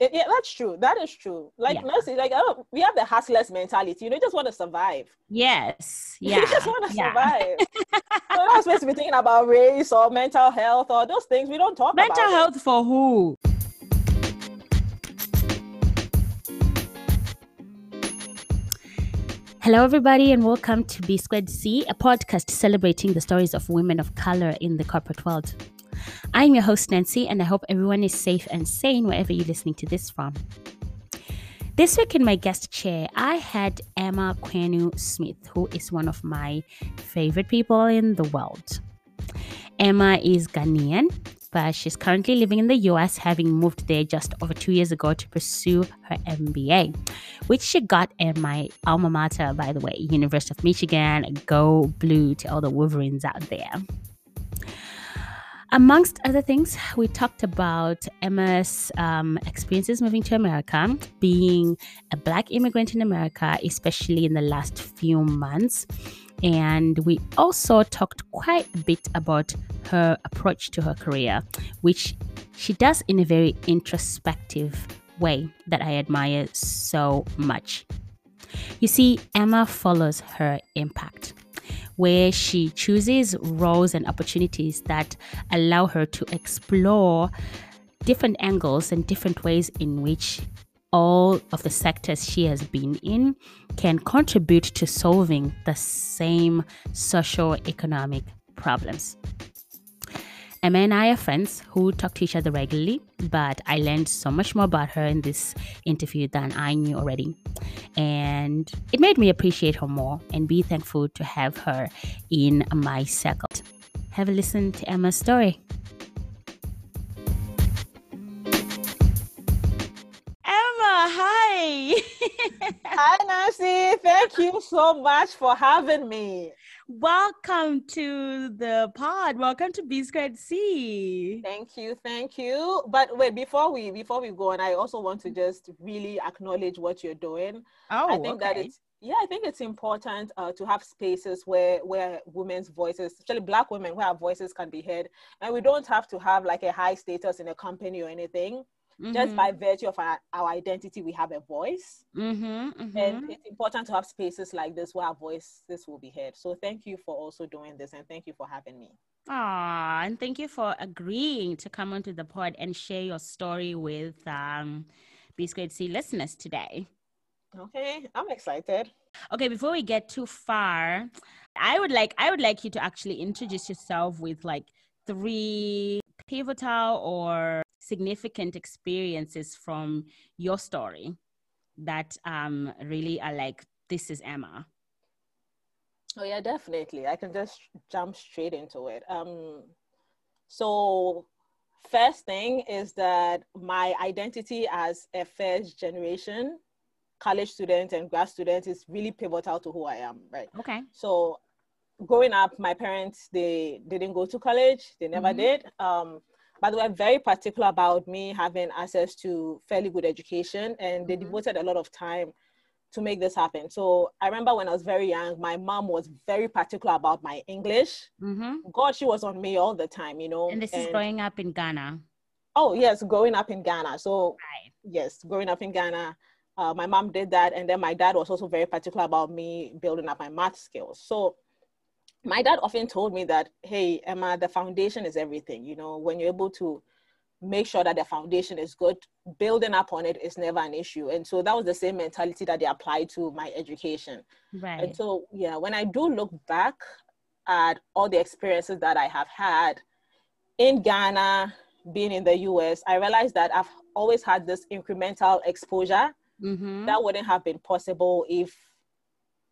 It, yeah, that's true. That is true. Like yeah. mostly, like oh, we have the hustlers mentality. You know, you just want to survive. Yes. Yeah. you just want to yeah. survive. We're not supposed to be thinking about race or mental health or those things. We don't talk about mental health it. for who? Hello, everybody, and welcome to B Squared C, a podcast celebrating the stories of women of color in the corporate world. I'm your host, Nancy, and I hope everyone is safe and sane wherever you're listening to this from. This week in my guest chair, I had Emma Kwenu Smith, who is one of my favorite people in the world. Emma is Ghanaian, but she's currently living in the US, having moved there just over two years ago to pursue her MBA, which she got at my alma mater, by the way, University of Michigan. Go blue to all the Wolverines out there. Amongst other things, we talked about Emma's um, experiences moving to America, being a Black immigrant in America, especially in the last few months. And we also talked quite a bit about her approach to her career, which she does in a very introspective way that I admire so much. You see, Emma follows her impact where she chooses roles and opportunities that allow her to explore different angles and different ways in which all of the sectors she has been in can contribute to solving the same socio-economic problems. Emma and I are friends who talk to each other regularly, but I learned so much more about her in this interview than I knew already. And it made me appreciate her more and be thankful to have her in my circle. Have a listen to Emma's story. Emma, hi. hi, Nancy. Thank you so much for having me. Welcome to the pod. Welcome to B Squared C. Thank you, thank you. But wait, before we before we go on, I also want to just really acknowledge what you're doing. Oh, I think okay. that it's yeah, I think it's important uh, to have spaces where where women's voices, especially Black women, where our voices can be heard, and we don't have to have like a high status in a company or anything. Mm-hmm. Just by virtue of our, our, identity, we have a voice. Mm-hmm, mm-hmm. And it's important to have spaces like this where our voices will be heard. So thank you for also doing this and thank you for having me. Ah, and thank you for agreeing to come onto the pod and share your story with um, B Squared C listeners today. Okay, I'm excited. Okay, before we get too far, I would like I would like you to actually introduce yourself with like three pivotal or significant experiences from your story that um, really are like, this is Emma? Oh yeah, definitely. I can just jump straight into it. Um, so first thing is that my identity as a first generation college student and grad student is really pivotal to who I am, right? Okay. So growing up, my parents they didn't go to college. They never mm-hmm. did. Um, but they were very particular about me having access to fairly good education and they mm-hmm. devoted a lot of time to make this happen so i remember when i was very young my mom was very particular about my english mm-hmm. god she was on me all the time you know and this and, is growing up in ghana oh yes growing up in ghana so right. yes growing up in ghana uh, my mom did that and then my dad was also very particular about me building up my math skills so my dad often told me that, hey, Emma, the foundation is everything. You know, when you're able to make sure that the foundation is good, building up on it is never an issue. And so that was the same mentality that they applied to my education. Right. And so, yeah, when I do look back at all the experiences that I have had in Ghana, being in the US, I realized that I've always had this incremental exposure mm-hmm. that wouldn't have been possible if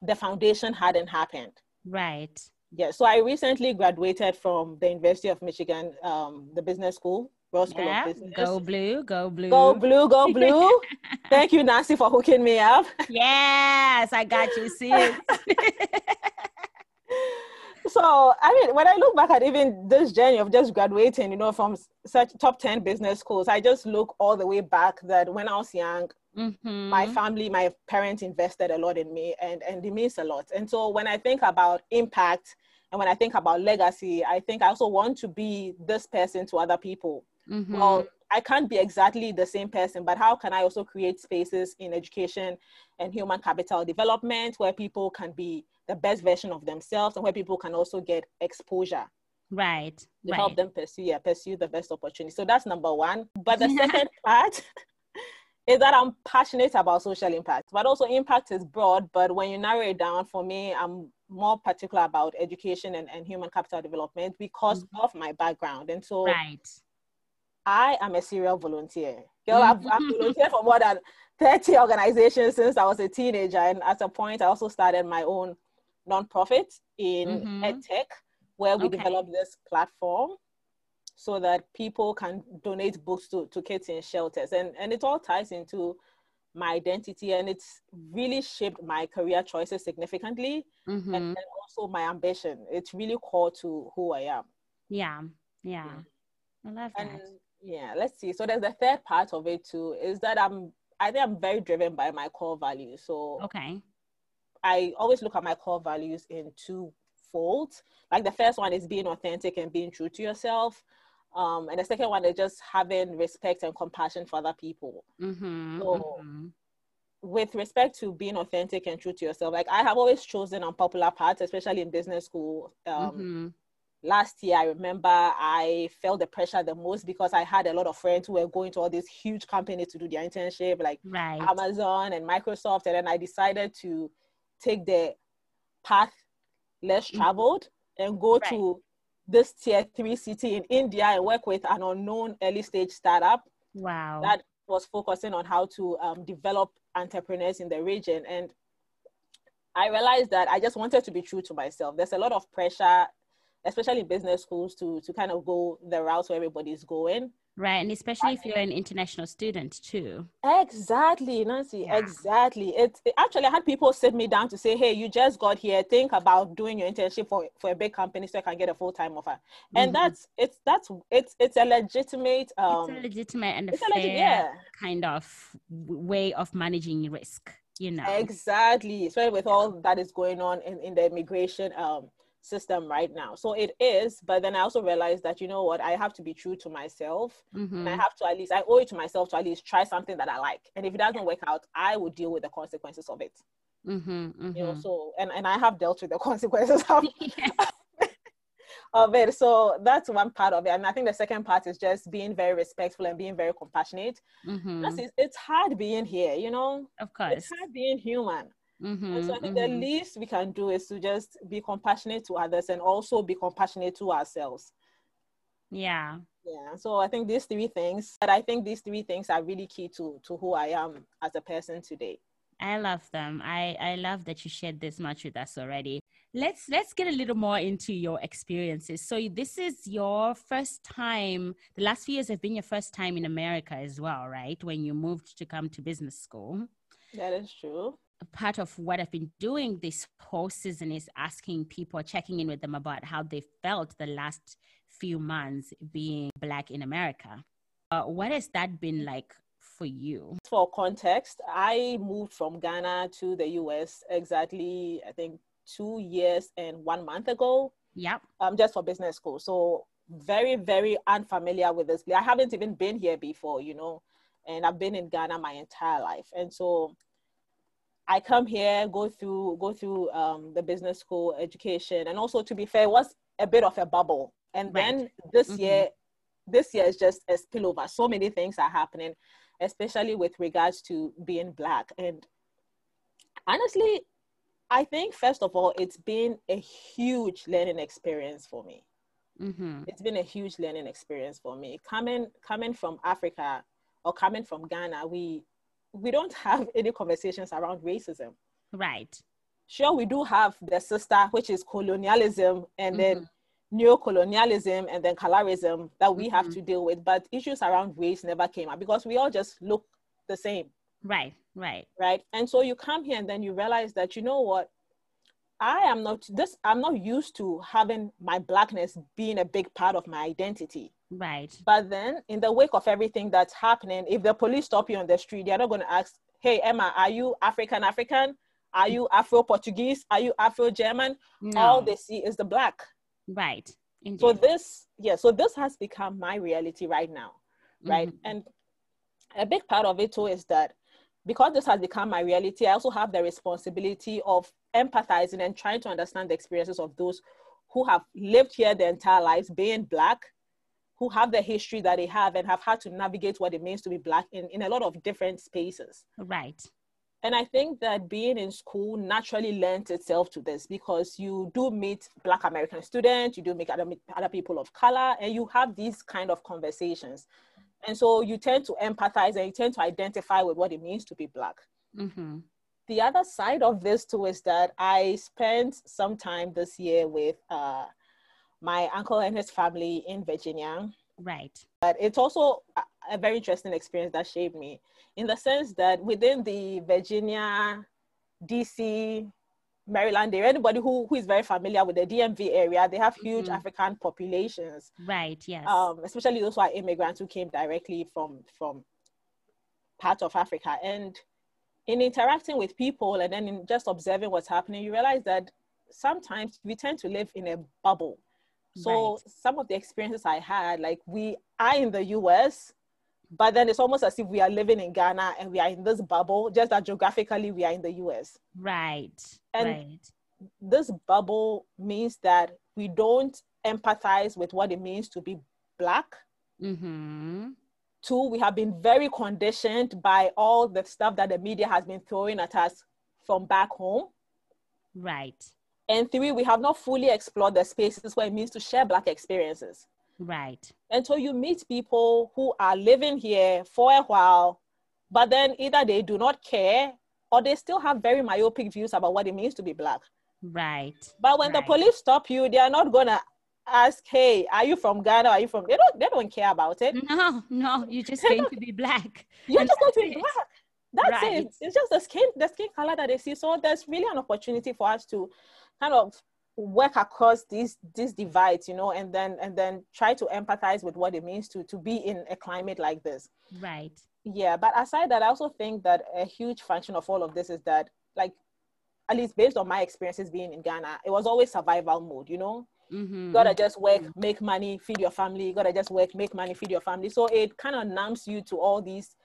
the foundation hadn't happened. Right. Yeah, so I recently graduated from the University of Michigan, um, the business school, School yeah, of Business. Go blue, go blue. Go blue, go blue. Thank you, Nancy, for hooking me up. Yes, I got you, sis. so, I mean, when I look back at even this journey of just graduating, you know, from such top 10 business schools, I just look all the way back that when I was young, Mm-hmm. My family, my parents invested a lot in me, and and it means a lot. And so when I think about impact and when I think about legacy, I think I also want to be this person to other people. Mm-hmm. Well, I can't be exactly the same person, but how can I also create spaces in education and human capital development where people can be the best version of themselves and where people can also get exposure right to right. help them pursue yeah, pursue the best opportunity. So that's number one. But the second part is that I'm passionate about social impact, but also impact is broad. But when you narrow it down, for me, I'm more particular about education and, and human capital development because mm-hmm. of my background. And so right. I am a serial volunteer. Girl, I've, I've volunteered for more than 30 organizations since I was a teenager. And at a point, I also started my own nonprofit in mm-hmm. EdTech, where we okay. developed this platform so that people can donate books to, to kids in shelters. And, and it all ties into my identity and it's really shaped my career choices significantly mm-hmm. and, and, also my ambition. It's really core to who I am. Yeah, yeah. I love and, that. Yeah, let's see. So there's the third part of it too, is that I'm I think I'm very driven by my core values. So okay. I always look at my core values in two folds. Like the first one is being authentic and being true to yourself. Um, and the second one is just having respect and compassion for other people. Mm-hmm, so, mm-hmm. with respect to being authentic and true to yourself, like I have always chosen unpopular paths, especially in business school. Um, mm-hmm. Last year, I remember I felt the pressure the most because I had a lot of friends who were going to all these huge companies to do their internship, like right. Amazon and Microsoft. And then I decided to take the path less mm-hmm. traveled and go right. to this tier three city in India and work with an unknown early stage startup. Wow. That was focusing on how to um, develop entrepreneurs in the region. And I realized that I just wanted to be true to myself. There's a lot of pressure, especially in business schools, to, to kind of go the route where everybody's going. Right. And especially if you're an international student too. Exactly, Nancy. Yeah. Exactly. It, it, actually I had people sit me down to say, hey, you just got here. Think about doing your internship for, for a big company so I can get a full-time offer. Mm-hmm. And that's it's that's it's it's a legitimate um it's a legitimate and a fair legit, yeah. kind of way of managing risk, you know. Exactly. Especially with all that is going on in, in the immigration um system right now. So it is, but then I also realized that you know what, I have to be true to myself, mm-hmm. and I have to at least I owe it to myself to at least try something that I like. And if it doesn't work out, I will deal with the consequences of it. Mm-hmm, mm-hmm. You know, so and and I have dealt with the consequences of, of it. So that's one part of it, and I think the second part is just being very respectful and being very compassionate. Mm-hmm. It's, it's hard being here, you know. Of course, it's hard being human Mm-hmm, so I think mm-hmm. the least we can do is to just be compassionate to others and also be compassionate to ourselves. Yeah. Yeah. So I think these three things, but I think these three things are really key to to who I am as a person today. I love them. I I love that you shared this much with us already. Let's let's get a little more into your experiences. So this is your first time. The last few years have been your first time in America as well, right? When you moved to come to business school. That is true part of what I've been doing this whole season is asking people, checking in with them about how they felt the last few months being Black in America. Uh, what has that been like for you? For context, I moved from Ghana to the US exactly, I think, two years and one month ago. Yep. Um, just for business school. So very, very unfamiliar with this. I haven't even been here before, you know, and I've been in Ghana my entire life. And so I come here, go through go through um, the business school education, and also to be fair, was a bit of a bubble. And right. then this mm-hmm. year, this year is just a spillover. So many things are happening, especially with regards to being black. And honestly, I think first of all, it's been a huge learning experience for me. Mm-hmm. It's been a huge learning experience for me. Coming coming from Africa or coming from Ghana, we we don't have any conversations around racism. Right. Sure, we do have the sister, which is colonialism, and mm-hmm. then neo-colonialism and then colorism that we mm-hmm. have to deal with. But issues around race never came up because we all just look the same. Right, right. Right. And so you come here and then you realize that, you know what? I am not this, I'm not used to having my blackness being a big part of my identity. Right. But then, in the wake of everything that's happening, if the police stop you on the street, they're not going to ask, "Hey, Emma, are you African African? Are you Afro Portuguese? Are you Afro German?" No. All they see is the black. Right. Indeed. So this, yeah, so this has become my reality right now, right? Mm-hmm. And a big part of it too is that because this has become my reality, I also have the responsibility of empathizing and trying to understand the experiences of those who have lived here their entire lives being Black, who have the history that they have and have had to navigate what it means to be Black in, in a lot of different spaces. Right. And I think that being in school naturally lends itself to this because you do meet Black American students, you do meet other, other people of color, and you have these kind of conversations. And so you tend to empathize and you tend to identify with what it means to be Black. Mm-hmm. The other side of this too is that I spent some time this year with uh, my uncle and his family in Virginia. Right. But it's also a very interesting experience that shaped me in the sense that within the Virginia, DC, Maryland area, anybody who, who is very familiar with the DMV area, they have huge mm-hmm. African populations. Right, yes. Um, especially those who are immigrants who came directly from, from part of Africa. And in interacting with people and then in just observing what's happening, you realize that sometimes we tend to live in a bubble. So right. some of the experiences I had, like we are in the US, but then it's almost as if we are living in Ghana and we are in this bubble, just that geographically we are in the US. Right. And right. this bubble means that we don't empathize with what it means to be Black. Mm-hmm. Two, we have been very conditioned by all the stuff that the media has been throwing at us from back home. Right. And three, we have not fully explored the spaces where it means to share Black experiences. Right. And so you meet people who are living here for a while, but then either they do not care or they still have very myopic views about what it means to be black. Right. But when right. the police stop you, they are not gonna ask, "Hey, are you from Ghana? Are you from?" They don't. They don't care about it. No, no. You just going to be black. You're just going to be black. That's right. it. It's just the skin, the skin color that they see. So there's really an opportunity for us to kind of work across these these divides you know and then and then try to empathize with what it means to to be in a climate like this right yeah but aside that i also think that a huge function of all of this is that like at least based on my experiences being in ghana it was always survival mode you know mm-hmm. you gotta just work make money feed your family you gotta just work make money feed your family so it kind of numbs you to all these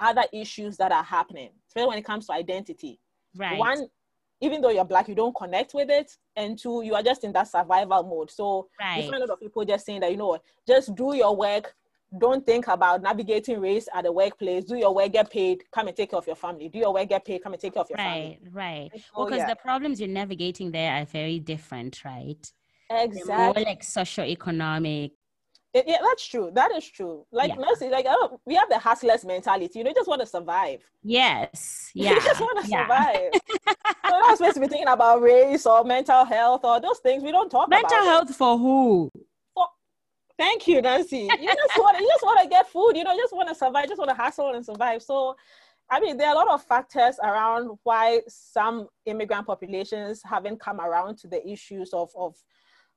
other issues that are happening especially when it comes to identity right one even though you're black, you don't connect with it. And two, you are just in that survival mode. So right. you find a lot of people just saying that, you know, what, just do your work. Don't think about navigating race at the workplace. Do your work, get paid, come and take care of your family. Do your work, get paid, come and take care of your right, family. Right, right. well, because yeah. the problems you're navigating there are very different, right? Exactly. More like socio-economic, yeah, that's true. That is true. Like yeah. like oh, we have the hustlers mentality. You know, you just want to survive. Yes. Yeah. you just want to yeah. survive. We're not supposed to be thinking about race or mental health or those things. We don't talk about mental health it. for who? Thank you, Nancy. You just want to, you just want to get food. You know, you just want to survive. You just want to hustle and survive. So, I mean, there are a lot of factors around why some immigrant populations haven't come around to the issues of of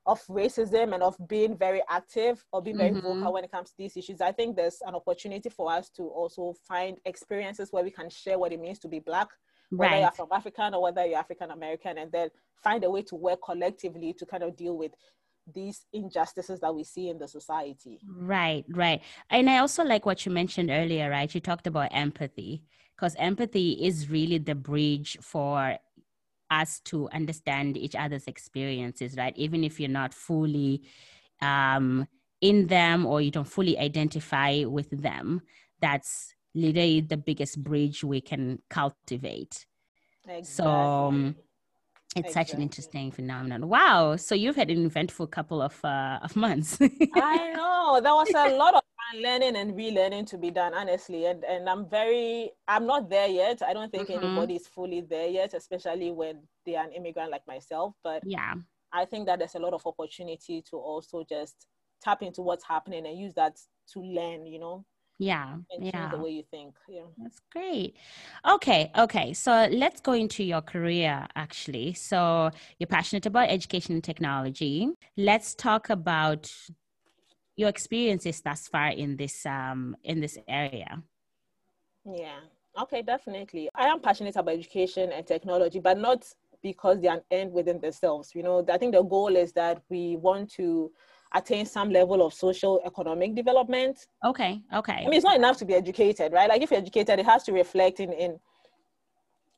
of racism and of being very active or being very mm-hmm. vocal when it comes to these issues. I think there's an opportunity for us to also find experiences where we can share what it means to be black, whether right. you're from African or whether you're African American, and then find a way to work collectively to kind of deal with these injustices that we see in the society. Right, right. And I also like what you mentioned earlier, right? You talked about empathy because empathy is really the bridge for us to understand each other's experiences, right? Even if you're not fully um, in them or you don't fully identify with them, that's literally the biggest bridge we can cultivate. Exactly. So um, it's exactly. such an interesting phenomenon. Wow! So you've had an eventful couple of uh, of months. I know there was a lot of learning and relearning to be done honestly and and i'm very i'm not there yet. I don't think mm-hmm. anybody's fully there yet especially when they are an immigrant like myself but yeah. I think that there's a lot of opportunity to also just tap into what's happening and use that to learn you know yeah and yeah the way you think yeah. That's great. Okay okay so let's go into your career actually. So you're passionate about education and technology. Let's talk about your experiences thus far in this um in this area yeah okay definitely i am passionate about education and technology but not because they are an end within themselves you know i think the goal is that we want to attain some level of social economic development. Okay. Okay. I mean, it's not enough to be educated, right? Like if you're educated, it has to reflect in in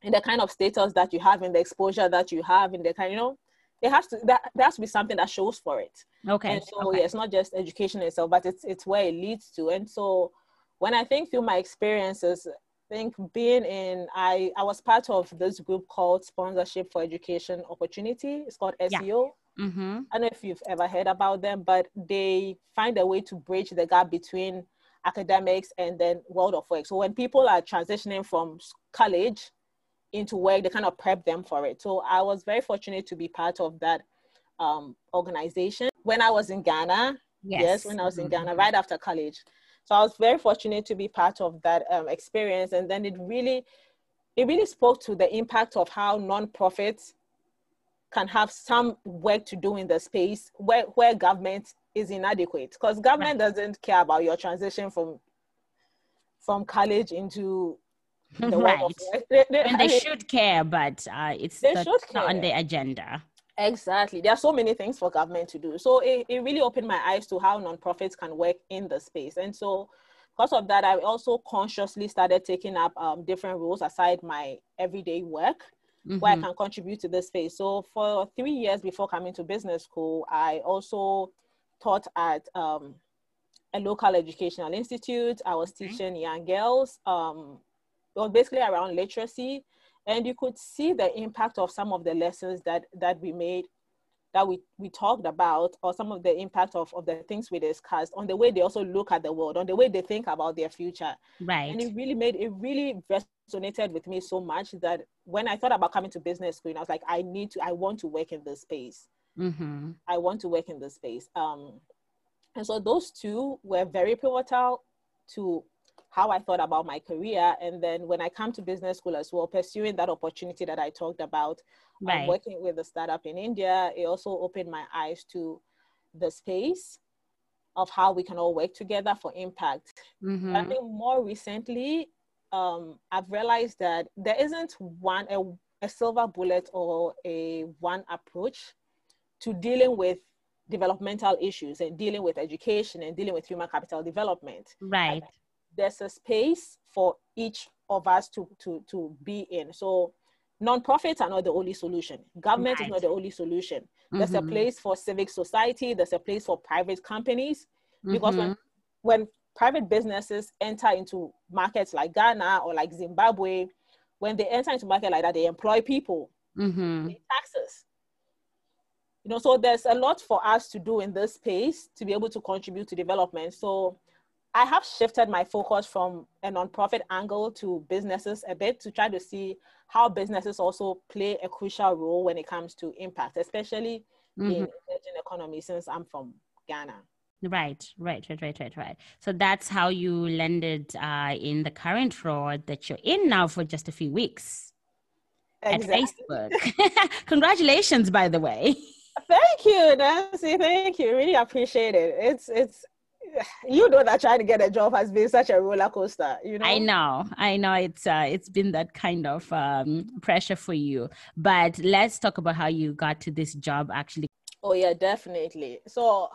in the kind of status that you have, in the exposure that you have, in the kind, you know, it has to that there has to be something that shows for it. Okay. And so okay. yeah, it's not just education itself, but it's it's where it leads to. And so when I think through my experiences, I think being in I I was part of this group called Sponsorship for Education Opportunity. It's called SEO. Yeah. Mm-hmm. I don't know if you've ever heard about them, but they find a way to bridge the gap between academics and then world of work. So when people are transitioning from college into work, they kind of prep them for it. So I was very fortunate to be part of that um, organization when I was in Ghana. Yes, yes when I was in mm-hmm. Ghana, right after college. So I was very fortunate to be part of that um, experience, and then it really, it really spoke to the impact of how nonprofits can have some work to do in the space where, where government is inadequate because government right. doesn't care about your transition from from college into the right. world of they, they, and they should care but uh, it's they the, should not on the agenda exactly there are so many things for government to do so it, it really opened my eyes to how nonprofits can work in the space and so because of that i also consciously started taking up um, different roles aside my everyday work mm-hmm. where I mm-hmm. can contribute to this space. So for three years before coming to business school, I also taught at um, a local educational institute. I was teaching okay. young girls. Um, was basically around literacy, and you could see the impact of some of the lessons that that we made that we, we talked about or some of the impact of, of the things we discussed on the way they also look at the world on the way they think about their future. Right. And it really made it really resonated with me so much that when i thought about coming to business school i was like i need to i want to work in this space. Mm-hmm. i want to work in this space. Um, and so those two were very pivotal to how I thought about my career. And then when I come to business school as well, pursuing that opportunity that I talked about, um, right. um, working with a startup in India, it also opened my eyes to the space of how we can all work together for impact. Mm-hmm. I think more recently, um, I've realized that there isn't one a, a silver bullet or a one approach to dealing with developmental issues and dealing with education and dealing with human capital development. Right there's a space for each of us to to to be in so nonprofits are not the only solution government right. is not the only solution there's mm-hmm. a place for civic society there's a place for private companies because mm-hmm. when when private businesses enter into markets like ghana or like zimbabwe when they enter into market like that they employ people mm-hmm. they taxes you know so there's a lot for us to do in this space to be able to contribute to development so I have shifted my focus from a nonprofit angle to businesses a bit to try to see how businesses also play a crucial role when it comes to impact, especially mm-hmm. in emerging economy since I'm from Ghana. Right, right, right, right, right, right. So that's how you landed uh, in the current role that you're in now for just a few weeks exactly. at Facebook. Congratulations, by the way. Thank you, Nancy. Thank you. Really appreciate it. It's it's you know that trying to get a job has been such a roller coaster you know? I know i know it's uh, it's been that kind of um, pressure for you. But let's talk about how you got to this job actually. Oh yeah definitely. So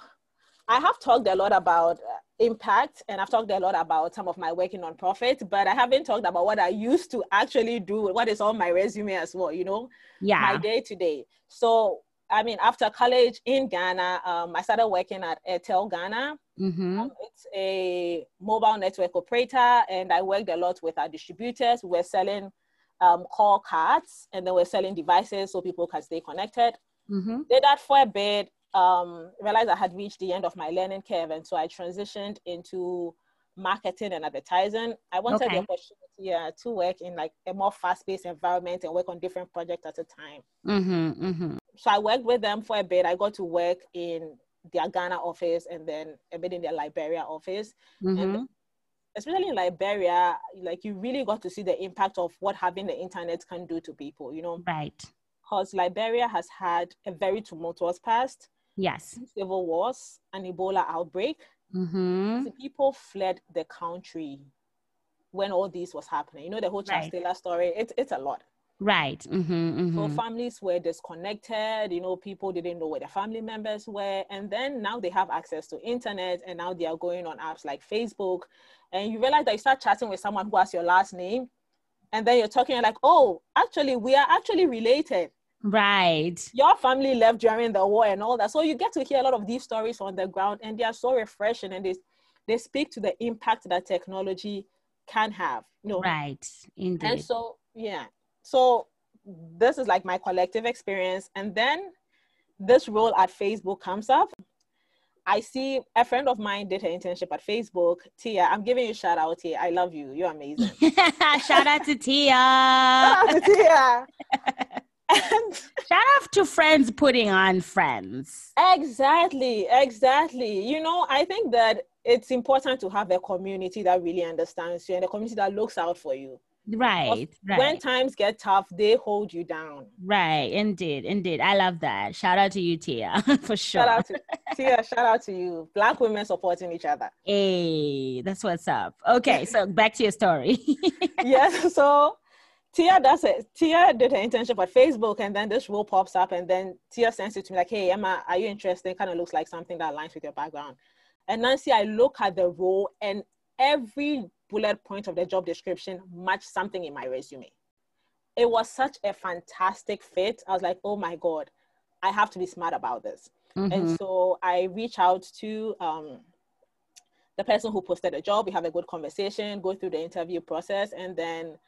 i have talked a lot about uh, impact and i've talked a lot about some of my work in nonprofit but i haven't talked about what i used to actually do what is on my resume as well you know? Yeah. My day to day. So I mean, after college in Ghana, um, I started working at Airtel Ghana. Mm-hmm. Um, it's a mobile network operator, and I worked a lot with our distributors. We were selling um, call cards, and then we're selling devices so people can stay connected. Mm-hmm. Did that for a bit. Um, realized I had reached the end of my learning curve, and so I transitioned into marketing and advertising. I wanted okay. the opportunity yeah, to work in like a more fast-paced environment and work on different projects at a time. Mm-hmm, mm-hmm. So I worked with them for a bit. I got to work in their Ghana office and then a bit in their Liberia office. Mm-hmm. And especially in Liberia, like you really got to see the impact of what having the internet can do to people, you know? Right. Because Liberia has had a very tumultuous past. Yes. Civil wars, an Ebola outbreak. Mm-hmm. So people fled the country when all this was happening. You know, the whole right. Taylor story, it's, it's a lot. Right. Mm-hmm, So mm-hmm. families were disconnected, you know, people didn't know where their family members were. And then now they have access to internet and now they are going on apps like Facebook. And you realize that you start chatting with someone who has your last name. And then you're talking you're like, oh, actually, we are actually related. Right. Your family left during the war and all that. So you get to hear a lot of these stories on the ground and they are so refreshing and they, they speak to the impact that technology can have. You know, Right. and so, yeah. So this is like my collective experience. And then this role at Facebook comes up. I see a friend of mine did her internship at Facebook. Tia, I'm giving you a shout out Tia. I love you. You're amazing. Shout out to Tia. Shout out to Tia. Shout out to friends putting on friends. exactly, exactly. You know, I think that it's important to have a community that really understands you and a community that looks out for you. Right. When times get tough, they hold you down. Right. Indeed. Indeed. I love that. Shout out to you, Tia, for sure. Shout out to Tia, shout out to you. Black women supporting each other. Hey, that's what's up. Okay, so back to your story. yes. So Tia does it. Tia did her internship at Facebook, and then this role pops up, and then Tia sends it to me like, "Hey Emma, are you interested? Kind of looks like something that aligns with your background." And Nancy, I look at the role, and every bullet point of the job description matched something in my resume. It was such a fantastic fit. I was like, "Oh my god, I have to be smart about this." Mhm. And so I reach out to um, the person who posted the job. We have a good conversation, go through the interview process, and then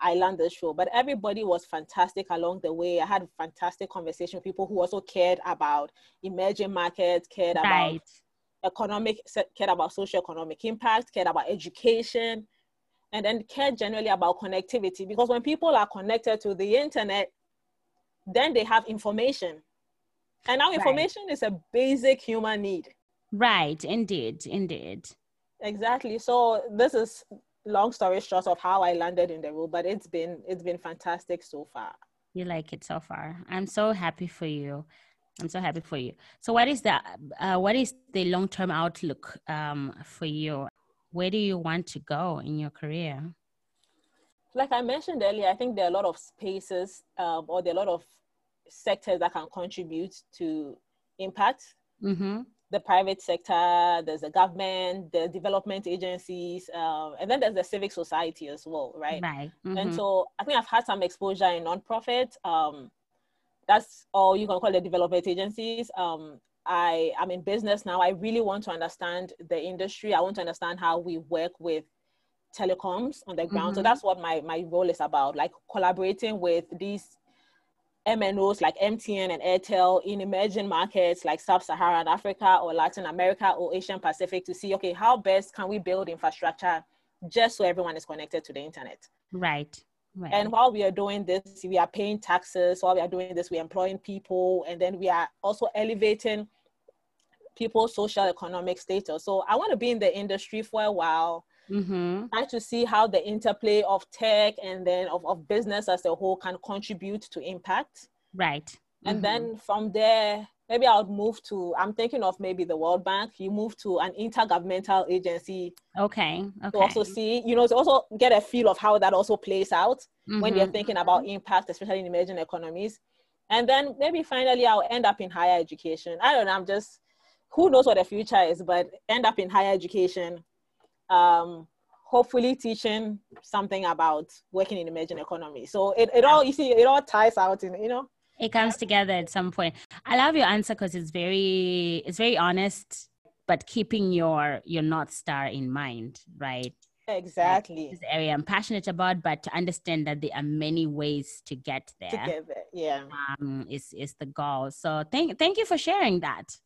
I land the show. But everybody was fantastic along the way. I had fantastic conversation with people who also cared about emerging markets, cared about Right. Economic, cared about socio-economic impact, cared about education, and then cared generally about connectivity. Because when people are connected to the internet, then they have information. And now Right. information is a basic human need. Right. Indeed. Indeed. Exactly. So this is long story short of how I landed in the role, but it's been it's been fantastic so far. You like it so far. I'm so happy for you. I'm so happy for you. So, what is the uh, what is the long term outlook um, for you? Where do you want to go in your career? Like I mentioned earlier, I think there are a lot of spaces um, or there are a lot of sectors that can contribute to impact. Mm-hmm. The private sector, there's the government, the development agencies, um, and then there's the civic society as well, right? Right. And Mhm. so I think I've had some exposure in nonprofit. Um, that's all you can call the development agencies. Um, I am in business now. I really want to understand the industry. I want to understand how we work with telecoms on the ground. So Mhm. that's what my, my role is about, like collaborating with these MNOs like MTN and Airtel in emerging markets like Sub-Saharan Africa or Latin America or Asian Pacific to see, okay, how best can we build infrastructure just so everyone is connected to the internet? Right. Right. And while we are doing this, we are paying taxes. While we are doing this, we're employing people, and then we are also elevating people's social economic status. So I want to be in the industry for a while, mm-hmm. try to see how the interplay of tech and then of, of business as a whole can contribute to impact. Right. And Mhm. then from there, maybe I would move to, I'm thinking of maybe the World Bank. You move to an intergovernmental agency Okay. okay. to also see, you know, to also get a feel of how that also plays out when you're thinking about impact, especially in emerging economies. And then maybe finally I'll end up in higher education. I don't know, I'm just, who knows what the future is, but end up in higher education, um, hopefully teaching something about working in emerging economies. So it, it all, you see, it all ties out in, you know, it comes together at some point. I love your answer because it's very it's very honest but keeping your your north star in mind right? Exactly. This area i'm passionate about but to understand that there are many ways to get there together. Yeah. um, is is the goal. So thank thank you for sharing that.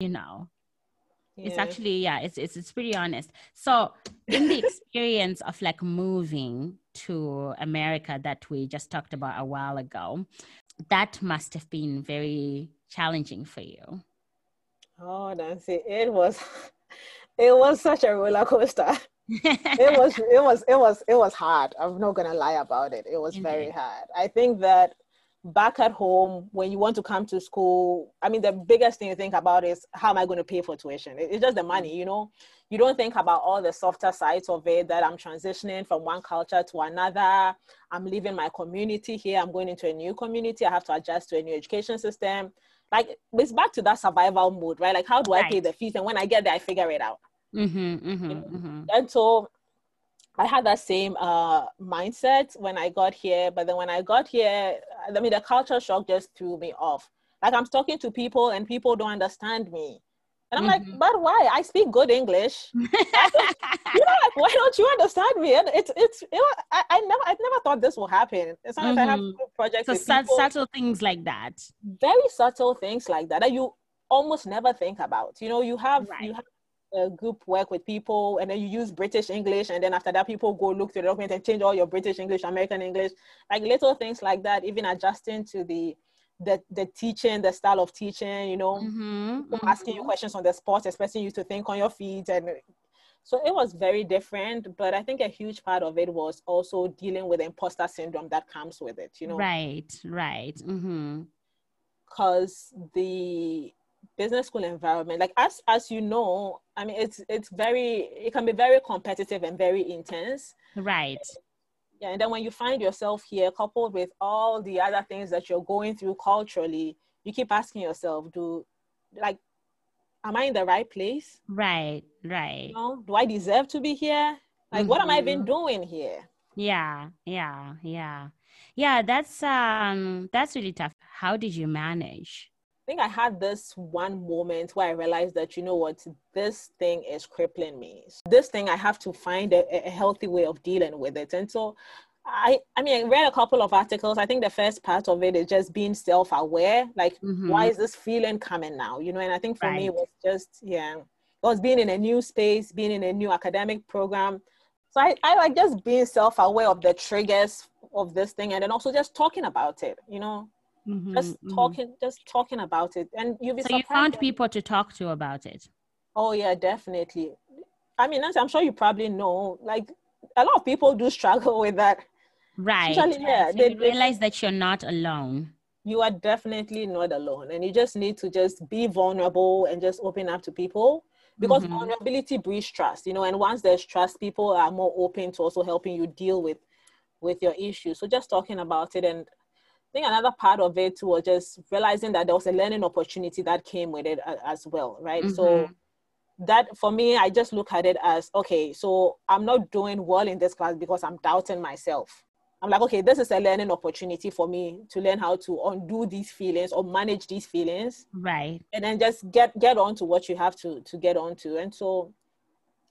You know it's actually yeah it's, it's it's pretty honest. So in the experience of like moving to america that we just talked about a while ago that must have been very challenging for you. Oh, Nancy, it was, it was such a roller coaster. it was it was it was it was hard. I'm not gonna lie about it. It was very hard. I think that back at home when you want to come to school i mean the biggest thing you think about is how am i going to pay for tuition? It's just the money you know? You don't think about all the softer sides of it that i'm transitioning from one culture to another i'm leaving my community here i'm going into a new community i have to adjust to a new education system. Like it's back to that survival mode right? Like how do i pay the fees? And when i get there i figure it out. Mm-hmm, mm-hmm, mm-hmm. and so I had that same uh, mindset when I got here, but then when I got here, I mean, the culture shock just threw me off. Like I'm talking to people and people don't understand me. And I'm mm-hmm. like, but why? I speak good English. you know, like, why don't you understand me? And it's it's it was, I, I never I never thought this would happen. Sometimes mm-hmm. I have mm-hmm. projects. So su- people, subtle things like that. Very subtle things like that that you almost never think about. You know, you have right. you have a group work with people and then you use British English and then after that people go look through the document and change all your British English, American English, like little things like that, even adjusting to the the the teaching, the style of teaching, you know, mm-hmm, mm-hmm. asking you questions on the spot, expecting you to think on your feet and so it was very different, but I think a huge part of it was also dealing with imposter syndrome that comes with it, you know. Right, right. Mm-hmm. Cause the business school environment like as as you know i mean it's it's very it can be very competitive and very intense. Right. Yeah and then when you find yourself here coupled with all the other things that you're going through culturally you keep asking yourself do like am i in the right place? Right right. You know, do i deserve to be here? Like mm-hmm. what am i even mm-hmm. doing here? Yeah yeah yeah. Yeah that's um that's really tough. How did you manage think I had this one moment where I realized that, you know what, this thing is crippling me. This thing, I have to find a, a healthy way of dealing with it. And so I, I mean, I read a couple of articles. I think the first part of it is just being self aware. Like, mm-hmm. why is this feeling coming now? You know, and I think for right. me, it was just, yeah, it was being in a new space, being in a new academic program. So I, I like just being self aware of the triggers of this thing and then also just talking about it, you know, mm-hmm, just mm-hmm. talking just talking about it. And you be so you found people to talk to about it? Oh yeah definitely. I mean i'm sure you probably know like a lot of people do struggle with that. Right Especially, yeah so they realize that you're not alone. You are definitely not alone and you just need to just be vulnerable and just open up to people because mm-hmm. vulnerability breeds trust you know and once there's trust people are more open to also helping you deal with with your issues. So just talking about it and I think another part of it was just realizing that there was a learning opportunity that came with it as well, right? Mm-hmm. So that for me, I just look at it as okay, so I'm not doing well in this class because I'm doubting myself. I'm like, okay, this is a learning opportunity for me to learn how to undo these feelings or manage these feelings. Right. And then just get get on to what you have to to get on to. And so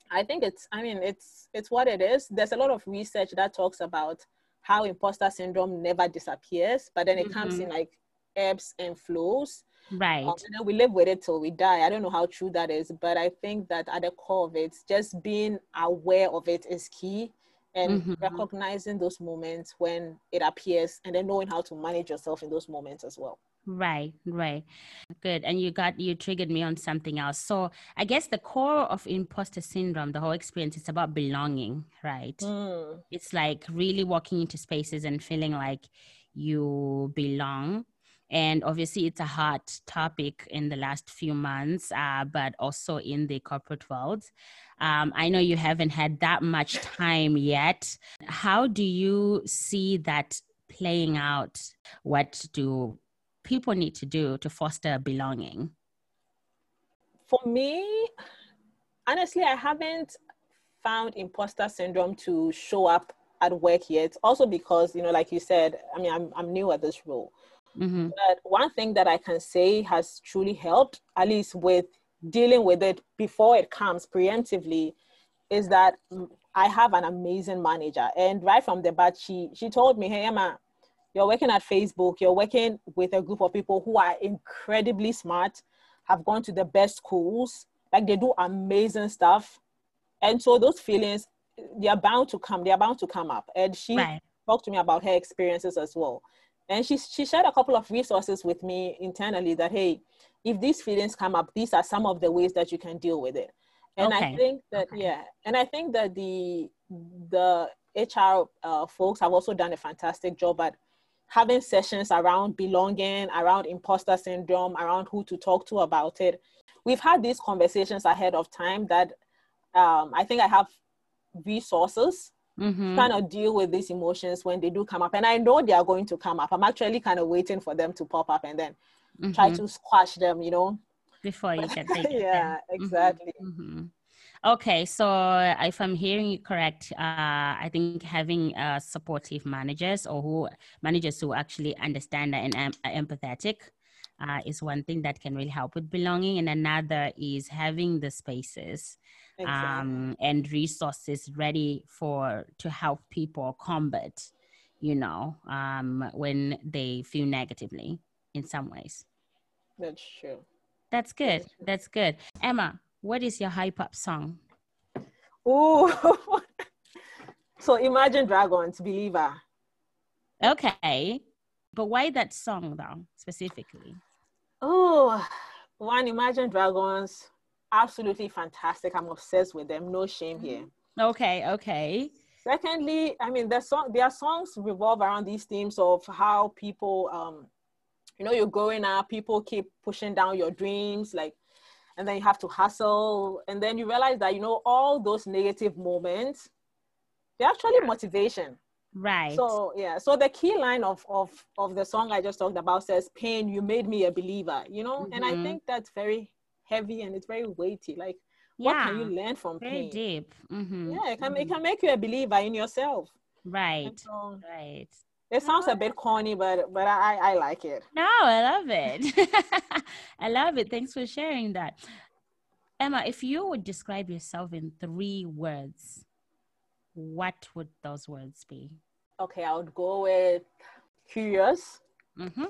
I think it's I mean it's it's what it is. There's a lot of research that talks about how imposter syndrome never disappears, but then it mm-hmm. comes in like ebbs and flows. Right. Um, and then we live with it till we die. I don't know how true that is, but I think that at the core of it, just being aware of it is key and mm-hmm. recognizing those moments when it appears and then knowing how to manage yourself in those moments as well. Right, right. Good. And you got, you triggered me on something else. So I guess the core of imposter syndrome, the whole experience is about belonging, right? Mm. It's like really walking into spaces and feeling like you belong. And obviously, it's a hot topic in the last few months, uh, but also in the corporate world. Um, I know you haven't had that much time yet. How do you see that playing out? What do people need to do to foster belonging? For me, honestly, I haven't found imposter syndrome to show up at work yet. Also because, you know, like you said, I mean, I'm, I'm new at this role. Mm-hmm. But one thing that I can say has truly helped, at least with dealing with it before it comes preemptively, is that I have an amazing manager. And right from the bat, she she told me, "Hey Emma, you're working at Facebook, you're working with a group of people who are incredibly smart, have gone to the best schools, like they do amazing stuff. And so those feelings, they are bound to come, they are bound to come up. And she right. talked to me about her experiences as well. And she, she shared a couple of resources with me internally that, hey, if these feelings come up, these are some of the ways that you can deal with it. And okay. I think that, okay. yeah, and I think that the, the HR uh, folks have also done a fantastic job at having sessions around belonging, around imposter syndrome, around who to talk to about it. We've had these conversations ahead of time that um, I think I have resources mm-hmm. kind of deal with these emotions when they do come up. And I know they are going to come up. I'm actually kind of waiting for them to pop up and then mm-hmm. try to squash them, you know. Before you get there. yeah, mm-hmm. exactly. Mm-hmm. Okay, so if I'm hearing you correct, uh, I think having uh, supportive managers or who managers who actually understand and are empathetic uh, is one thing that can really help with belonging, and another is having the spaces exactly. um, and resources ready for to help people combat, you know, um, when they feel negatively in some ways. That's true. That's good. That's good. Emma, what is your hype up song? Oh, so Imagine Dragons, Believer. Okay. But why that song though, specifically? Oh, one Imagine Dragons, absolutely fantastic. I'm obsessed with them. No shame here. Okay, okay. Secondly, I mean, their song, their songs revolve around these themes of how people, um, you know, you're growing up, people keep pushing down your dreams, like and then you have to hustle and then you realize that you know all those negative moments they're actually motivation right so yeah so the key line of of of the song i just talked about says pain you made me a believer you know mm-hmm. and i mm-hmm. think that's very heavy and it's very weighty like yeah. what can you learn from very pain deep mm-hmm. yeah it can, mm-hmm. it can make you a believer in yourself right so, right it sounds a bit corny, but but I I like it. No, I love it. I love it. Thanks for sharing that. Emma, if you would describe yourself in three words, what would those words be? Okay, I would go with curious, mm-hmm.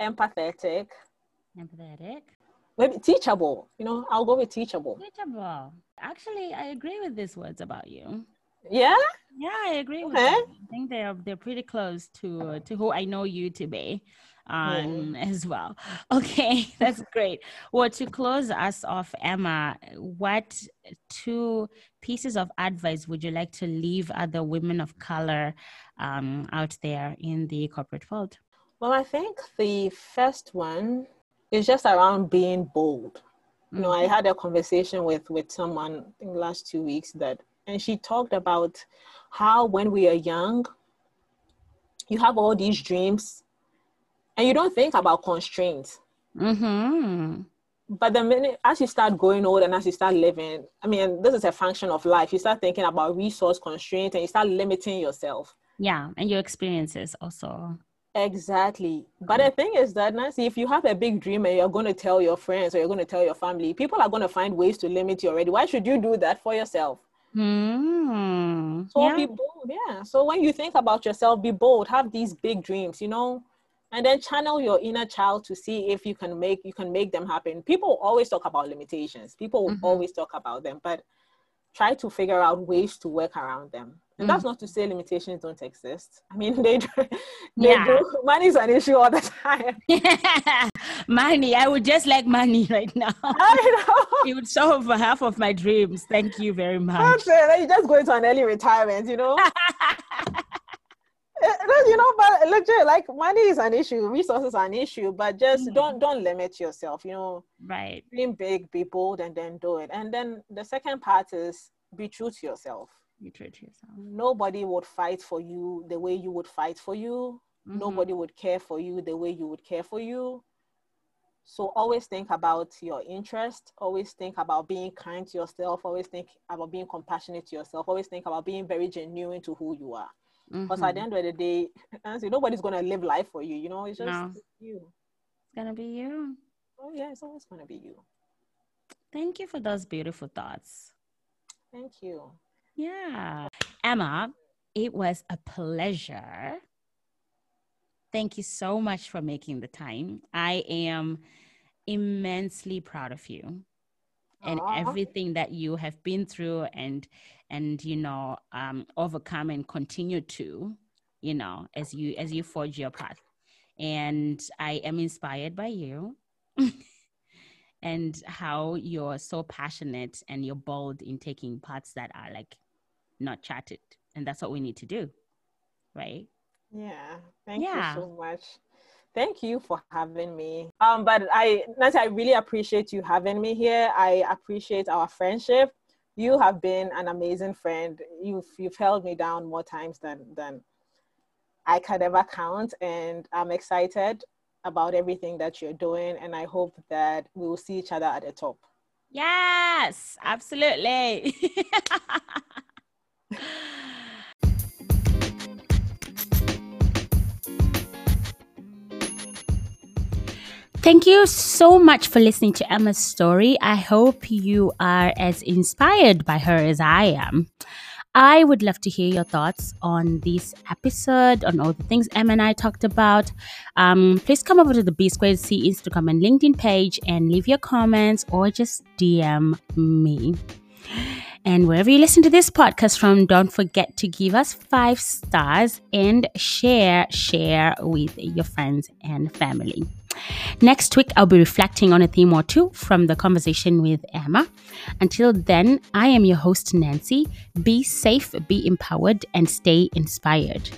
empathetic, empathetic, maybe teachable. You know, I'll go with teachable. Teachable. Actually, I agree with these words about you. Yeah. Yeah, I agree okay. with that. I think they're they're pretty close to to who I know you to be um yeah. as well. Okay, that's great. Well, to close us off, Emma, what two pieces of advice would you like to leave other women of color um, out there in the corporate world? Well, I think the first one is just around being bold. You know, I mm-hmm. had a conversation with with someone in the last two weeks that and she talked about how when we are young, you have all these dreams and you don't think about constraints. Mm-hmm. But the minute, as you start growing old and as you start living, I mean, this is a function of life. You start thinking about resource constraints and you start limiting yourself. Yeah, and your experiences also. Exactly. But the thing is that Nancy, if you have a big dream and you're going to tell your friends or you're going to tell your family, people are going to find ways to limit you already. Why should you do that for yourself? Mm, so yeah. be bold, yeah. So when you think about yourself, be bold, have these big dreams, you know, and then channel your inner child to see if you can make you can make them happen. People always talk about limitations. People mm-hmm. always talk about them, but try to figure out ways to work around them. And mm. that's not to say limitations don't exist. I mean, they do, they yeah. do. Money is an issue all the time. money. I would just like money right now. I know. it would solve half of my dreams. Thank you very much. Okay, you just go into an early retirement, you know? Eh, you know, but legit, like money is an issue, resources are an issue, but just mm don't don't limit yourself. You know, right? Dream big, be bold, and then do it. And then the second part is be true to yourself. To yourself. Nobody would fight for you the way you would fight for you. Mm-hmm. Nobody would care for you the way you would care for you. So always think about your interest. Always think about being kind to yourself. Always think about being compassionate to yourself. Always think about being very genuine to who you are. Because mm-hmm. at the end of the day, honestly, nobody's gonna live life for you. You know, it's just no. you. It's gonna be you. Oh yeah, it's always gonna be you. Thank you for those beautiful thoughts. Thank you. Yeah. Emma, it was a pleasure. Thank you so much for making the time. I am immensely proud of you and Aww. everything that you have been through and and you know um, overcome and continue to you know as you as you forge your path and i am inspired by you and how you're so passionate and you're bold in taking paths that are like not charted and that's what we need to do right Yeah. Thank yeah. you so much. Thank you for having me. Um, but I, Nancy, I really appreciate you having me here. I appreciate our friendship. You have been an amazing friend. You've you've held me down more times than than I can ever count, and I'm excited about everything that you're doing. And I hope that we will see each other at the top. Yes, absolutely. Thank you so much for listening to Emma's story. I hope you are as inspired by her as I am. I would love to hear your thoughts on this episode, on all the things Emma and I talked about. Um, please come over to the B Squared C Instagram and LinkedIn page and leave your comments or just DM me. And wherever you listen to this podcast from, don't forget to give us five stars and share, share with your friends and family. Next week, I'll be reflecting on a theme or two from the conversation with Emma. Until then, I am your host, Nancy. Be safe, be empowered, and stay inspired.